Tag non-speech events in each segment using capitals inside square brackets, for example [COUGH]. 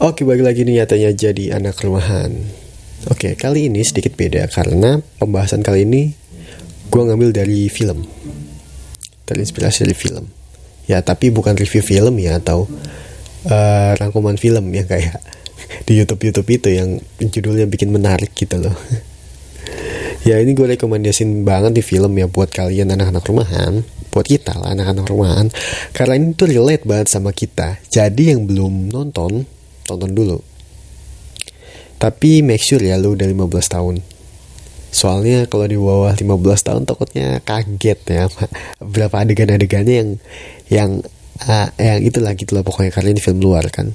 Oke, balik lagi nih nyatanya jadi anak rumahan. Oke, kali ini sedikit beda karena pembahasan kali ini gue ngambil dari film. Terinspirasi dari film. Ya, tapi bukan review film ya atau uh, rangkuman film yang kayak [LAUGHS] di YouTube-YouTube itu yang judulnya bikin menarik gitu loh. [LAUGHS] ya ini gue rekomendasiin banget di film ya buat kalian anak-anak rumahan buat kita lah anak-anak rumahan karena ini tuh relate banget sama kita jadi yang belum nonton tonton dulu. Tapi make sure ya lu udah 15 tahun. Soalnya kalau di bawah 15 tahun takutnya kaget ya berapa adegan-adegannya yang yang uh, yang itulah gitu lah pokoknya karena ini film luar kan.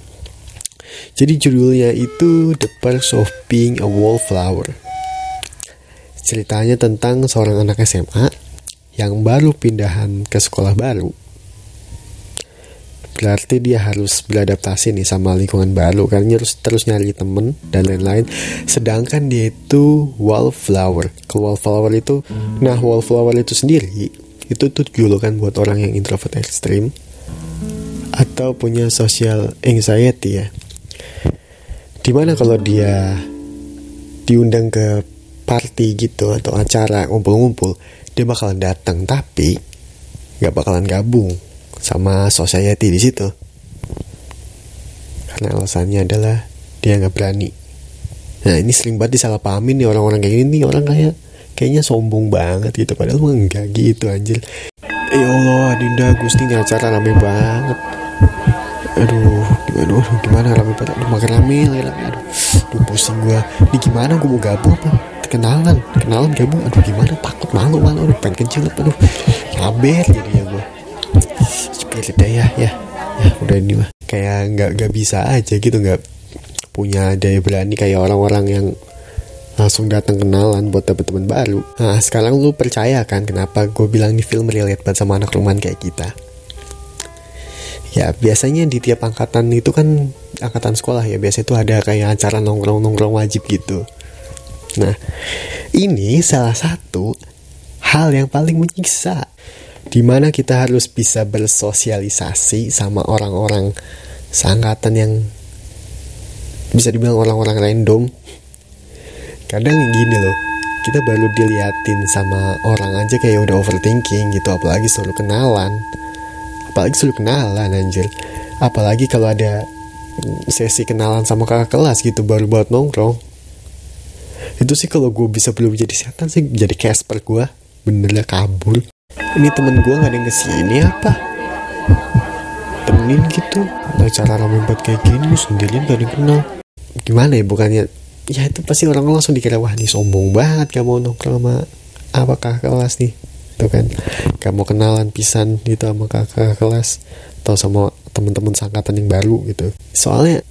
Jadi judulnya itu The Perks of Being a Wallflower. Ceritanya tentang seorang anak SMA yang baru pindahan ke sekolah baru berarti dia harus beradaptasi nih sama lingkungan baru kan? Terus nyari temen dan lain-lain. Sedangkan dia itu wallflower. Kalau wallflower itu nah wallflower itu sendiri itu tuh julukan buat orang yang introvert ekstrim atau punya social anxiety ya. Di mana kalau dia diundang ke party gitu atau acara ngumpul-ngumpul dia bakalan datang. Tapi nggak bakalan gabung sama society di situ. Karena alasannya adalah dia nggak berani. Nah ini sering banget disalahpahamin nih orang-orang kayak gini orang kayak kayaknya sombong banget gitu. Padahal mah enggak gitu anjir. Ya Allah Dinda Gusti ini acara rame banget. Aduh gimana aduh, gimana? Rame banget. Aduh makin rame lagi aduh, aduh pusing gua. Ini gimana? Gua mau gabung apa kenalan kenalan gabung. Aduh gimana? Takut malu malu. Aduh pengen kecil aduh. Kabar jadi ya gua spirit ya ya ya udah ini mah kayak nggak nggak bisa aja gitu nggak punya daya berani kayak orang-orang yang langsung datang kenalan buat dapet teman baru. Nah sekarang lu percaya kan kenapa gue bilang ini film relate banget sama anak rumahan kayak kita? Ya biasanya di tiap angkatan itu kan angkatan sekolah ya biasanya itu ada kayak acara nongkrong-nongkrong wajib gitu. Nah ini salah satu hal yang paling menyiksa di mana kita harus bisa bersosialisasi sama orang-orang seangkatan yang bisa dibilang orang-orang random? Kadang gini loh kita baru diliatin sama orang aja kayak udah overthinking gitu apalagi selalu kenalan. Apalagi selalu kenalan anjir. Apalagi kalau ada sesi kenalan sama kakak kelas gitu baru buat nongkrong. Itu sih kalau gue bisa belum jadi setan sih jadi Casper gue benernya kabur ini temen gue gak ada yang ke sini apa? Temenin gitu. Nah cara rame buat kayak gini lu sendirian gak ada yang kenal. Gimana ya bukannya? Ya itu pasti orang langsung dikira wah nih sombong banget gak mau nongkrong sama apa kakak kelas nih. Tuh kan gak mau kenalan pisan gitu sama kakak kelas atau sama teman-teman sangkatan yang baru gitu. Soalnya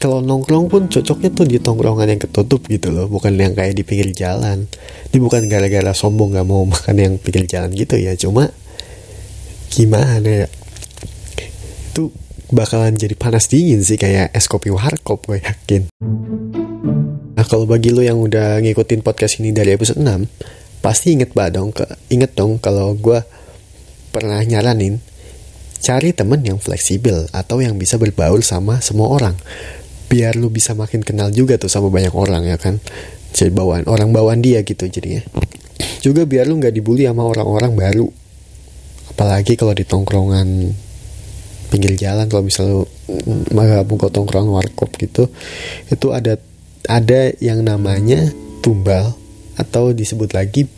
kalau nongkrong pun cocoknya tuh di tongkrongan yang ketutup gitu loh bukan yang kayak di pinggir jalan. Ini bukan gara-gara sombong gak mau [LAUGHS] makan yang pinggir jalan gitu ya cuma gimana ya? Itu bakalan jadi panas dingin sih kayak es kopi warkop gue yakin. Nah kalau bagi lo yang udah ngikutin podcast ini dari episode 6 pasti inget banget dong ke, inget dong kalau gue pernah nyaranin cari temen yang fleksibel atau yang bisa berbaur sama semua orang biar lu bisa makin kenal juga tuh sama banyak orang ya kan? Jadi bawaan orang bawaan dia gitu jadinya. Juga biar lu nggak dibully sama orang-orang baru. Apalagi kalau di tongkrongan pinggir jalan kalau misalnya lu buka tongkrongan warkop gitu itu ada ada yang namanya tumbal atau disebut lagi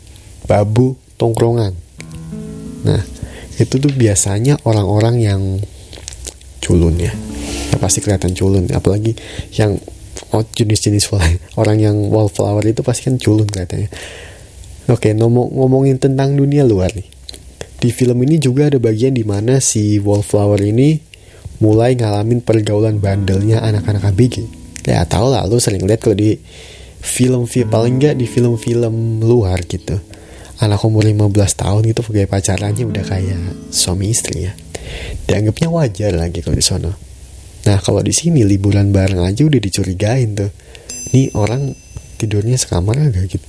babu tongkrongan. Nah itu tuh biasanya orang-orang yang culun ya pasti kelihatan culun. Apalagi yang oh, jenis-jenis [LAUGHS] orang yang wallflower itu pasti kan culun kelihatannya. Oke ngomong ngomongin tentang dunia luar nih. Di film ini juga ada bagian di mana si wallflower ini mulai ngalamin pergaulan bandelnya anak-anak ABG ya tau lah lu sering lihat kalau di film film paling nggak di film-film luar gitu. Anak umur 15 tahun itu pakai pacarannya udah kayak suami istri ya. Dianggapnya wajar lagi kalau di sana Nah kalau di sini liburan bareng aja udah dicurigain tuh. Nih orang tidurnya sekamar agak gitu.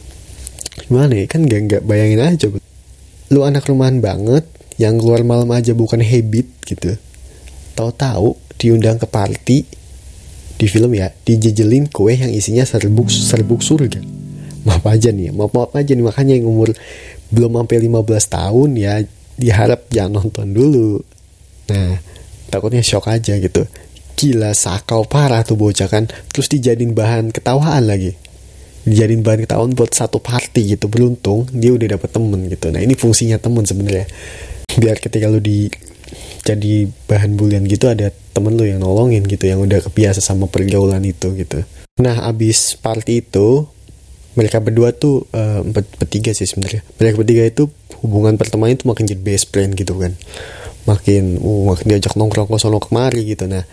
Gimana ya kan gak, gak bayangin aja. Lu anak rumahan banget yang keluar malam aja bukan habit gitu. Tahu-tahu diundang ke party di film ya dijejelin kue yang isinya serbuk serbuk surga maaf aja nih maaf maaf aja nih makanya yang umur belum sampai 15 tahun ya diharap jangan nonton dulu nah takutnya shock aja gitu gila sakau parah tuh bocah kan? Terus dijadiin bahan ketawaan lagi. Dijadiin bahan ketawaan buat satu party gitu. Beruntung dia udah dapet temen gitu. Nah ini fungsinya temen sebenarnya. Biar ketika lu di jadi bahan bulian gitu ada temen lu yang nolongin gitu yang udah kebiasa sama pergaulan itu gitu. Nah abis party itu mereka berdua tuh uh, bertiga sih sebenarnya. Mereka bertiga itu hubungan pertemanan itu makin jadi best friend gitu kan? Makin uh, makin diajak nongkrong ke sono kemari gitu. Nah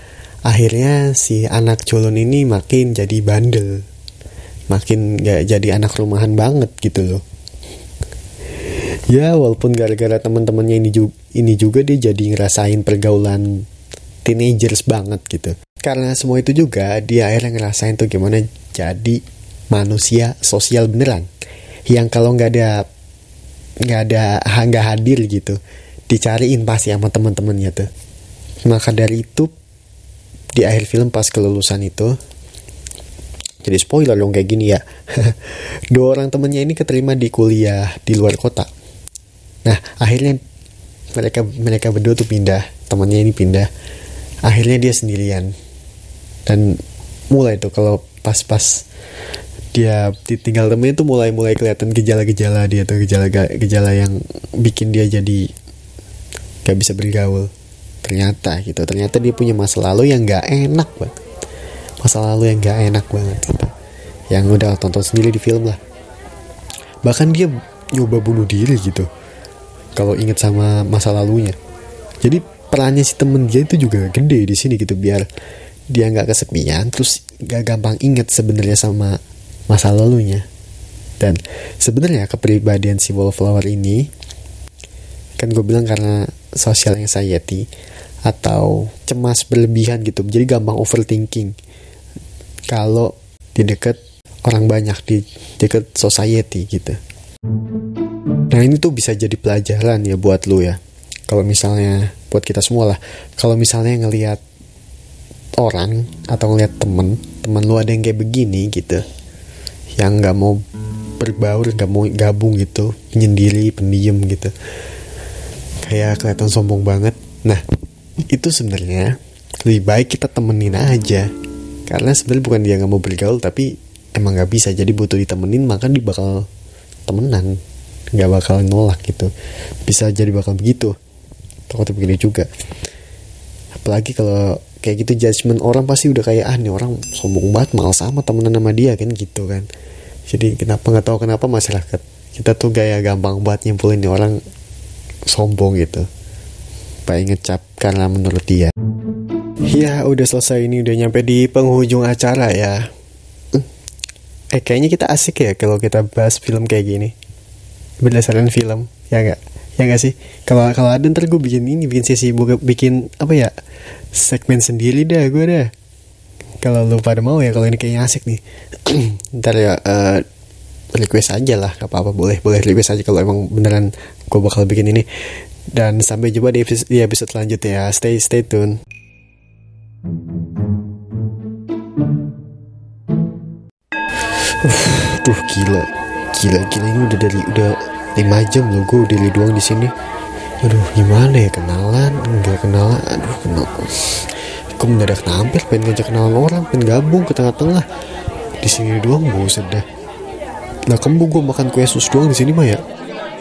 akhirnya si anak culun ini makin jadi bandel. Makin gak jadi anak rumahan banget gitu loh. Ya walaupun gara-gara teman-temannya ini juga ini juga dia jadi ngerasain pergaulan teenagers banget gitu. Karena semua itu juga dia akhirnya ngerasain tuh gimana jadi manusia sosial beneran. Yang kalau nggak ada nggak ada nggak hadir gitu dicariin pasti sama teman-temannya tuh. Maka dari itu di akhir film pas kelulusan itu. Jadi spoiler dong kayak gini ya. [LAUGHS] Dua orang temennya ini keterima di kuliah di luar kota. Nah akhirnya mereka mereka berdua tuh pindah. Temannya ini pindah. Akhirnya dia sendirian. Dan mulai tuh kalau pas-pas dia ditinggal temennya tuh mulai mulai kelihatan gejala-gejala dia tuh gejala gejala yang bikin dia jadi gak bisa bergaul ternyata gitu. Ternyata dia punya masa lalu yang gak enak banget. Masa lalu yang gak enak banget gitu. Yang udah tonton sendiri di film lah. Bahkan dia nyoba bunuh diri gitu. Kalau inget sama masa lalunya. Jadi perannya si temen dia itu juga gede di sini gitu. Biar dia nggak kesepian terus gak gampang inget sebenarnya sama masa lalunya. Dan sebenarnya kepribadian si wallflower ini kan gue bilang karena social anxiety atau cemas berlebihan gitu jadi gampang overthinking kalau di deket orang banyak di deket society gitu Nah ini tuh bisa jadi pelajaran ya buat lu ya. Kalau misalnya buat kita semua lah. Kalau misalnya ngelihat orang atau ngelihat temen, temen lu ada yang kayak begini gitu, yang nggak mau berbaur, nggak mau gabung gitu, penyendiri, pendiam gitu, kayak kelihatan sombong banget. Nah itu sebenarnya lebih baik kita temenin aja, karena sebenarnya bukan dia nggak mau bergaul tapi emang nggak bisa, jadi butuh ditemenin maka dia bakal temenan. Nggak bakal nolak gitu. Bisa jadi bakal begitu. Takutnya begini juga. Apalagi kalau kayak gitu judgement orang pasti udah kayak ah nih orang sombong banget malah sama temenan sama dia kan gitu kan. Jadi kenapa nggak tahu kenapa masyarakat. Kita tuh gaya gampang banget nyimpulin nih orang sombong gitu. Baik ngecap karena menurut dia. Ya udah selesai ini udah nyampe di penghujung acara ya. Eh. Kayaknya kita asik ya kalau kita bahas film kayak gini. Berdasarkan film ya enggak ya enggak sih? Kalau kalau ada ntar gue bikin ini bikin sesi buka bikin apa ya segmen sendiri dah gue dah. Kalau lu pada mau ya kalau ini kayaknya asik nih. Ntar ya uh, request aja lah apa apa boleh boleh request aja kalau emang beneran gue bakal bikin ini. Dan sampai jumpa di episode, di episode selanjutnya ya. Stay stay tune. Uh, tuh gila. Gila gila ini udah dari udah lima jam loh gue udah doang di sini. Aduh gimana ya kenalan? Enggak kenalan. Aduh kenal gue mendadak nampil? Pengen ngajak kenalan orang pengen gabung ke tengah-tengah. Di sini doang gue sedih lah kamu gue makan kue sus doang di sini mah ya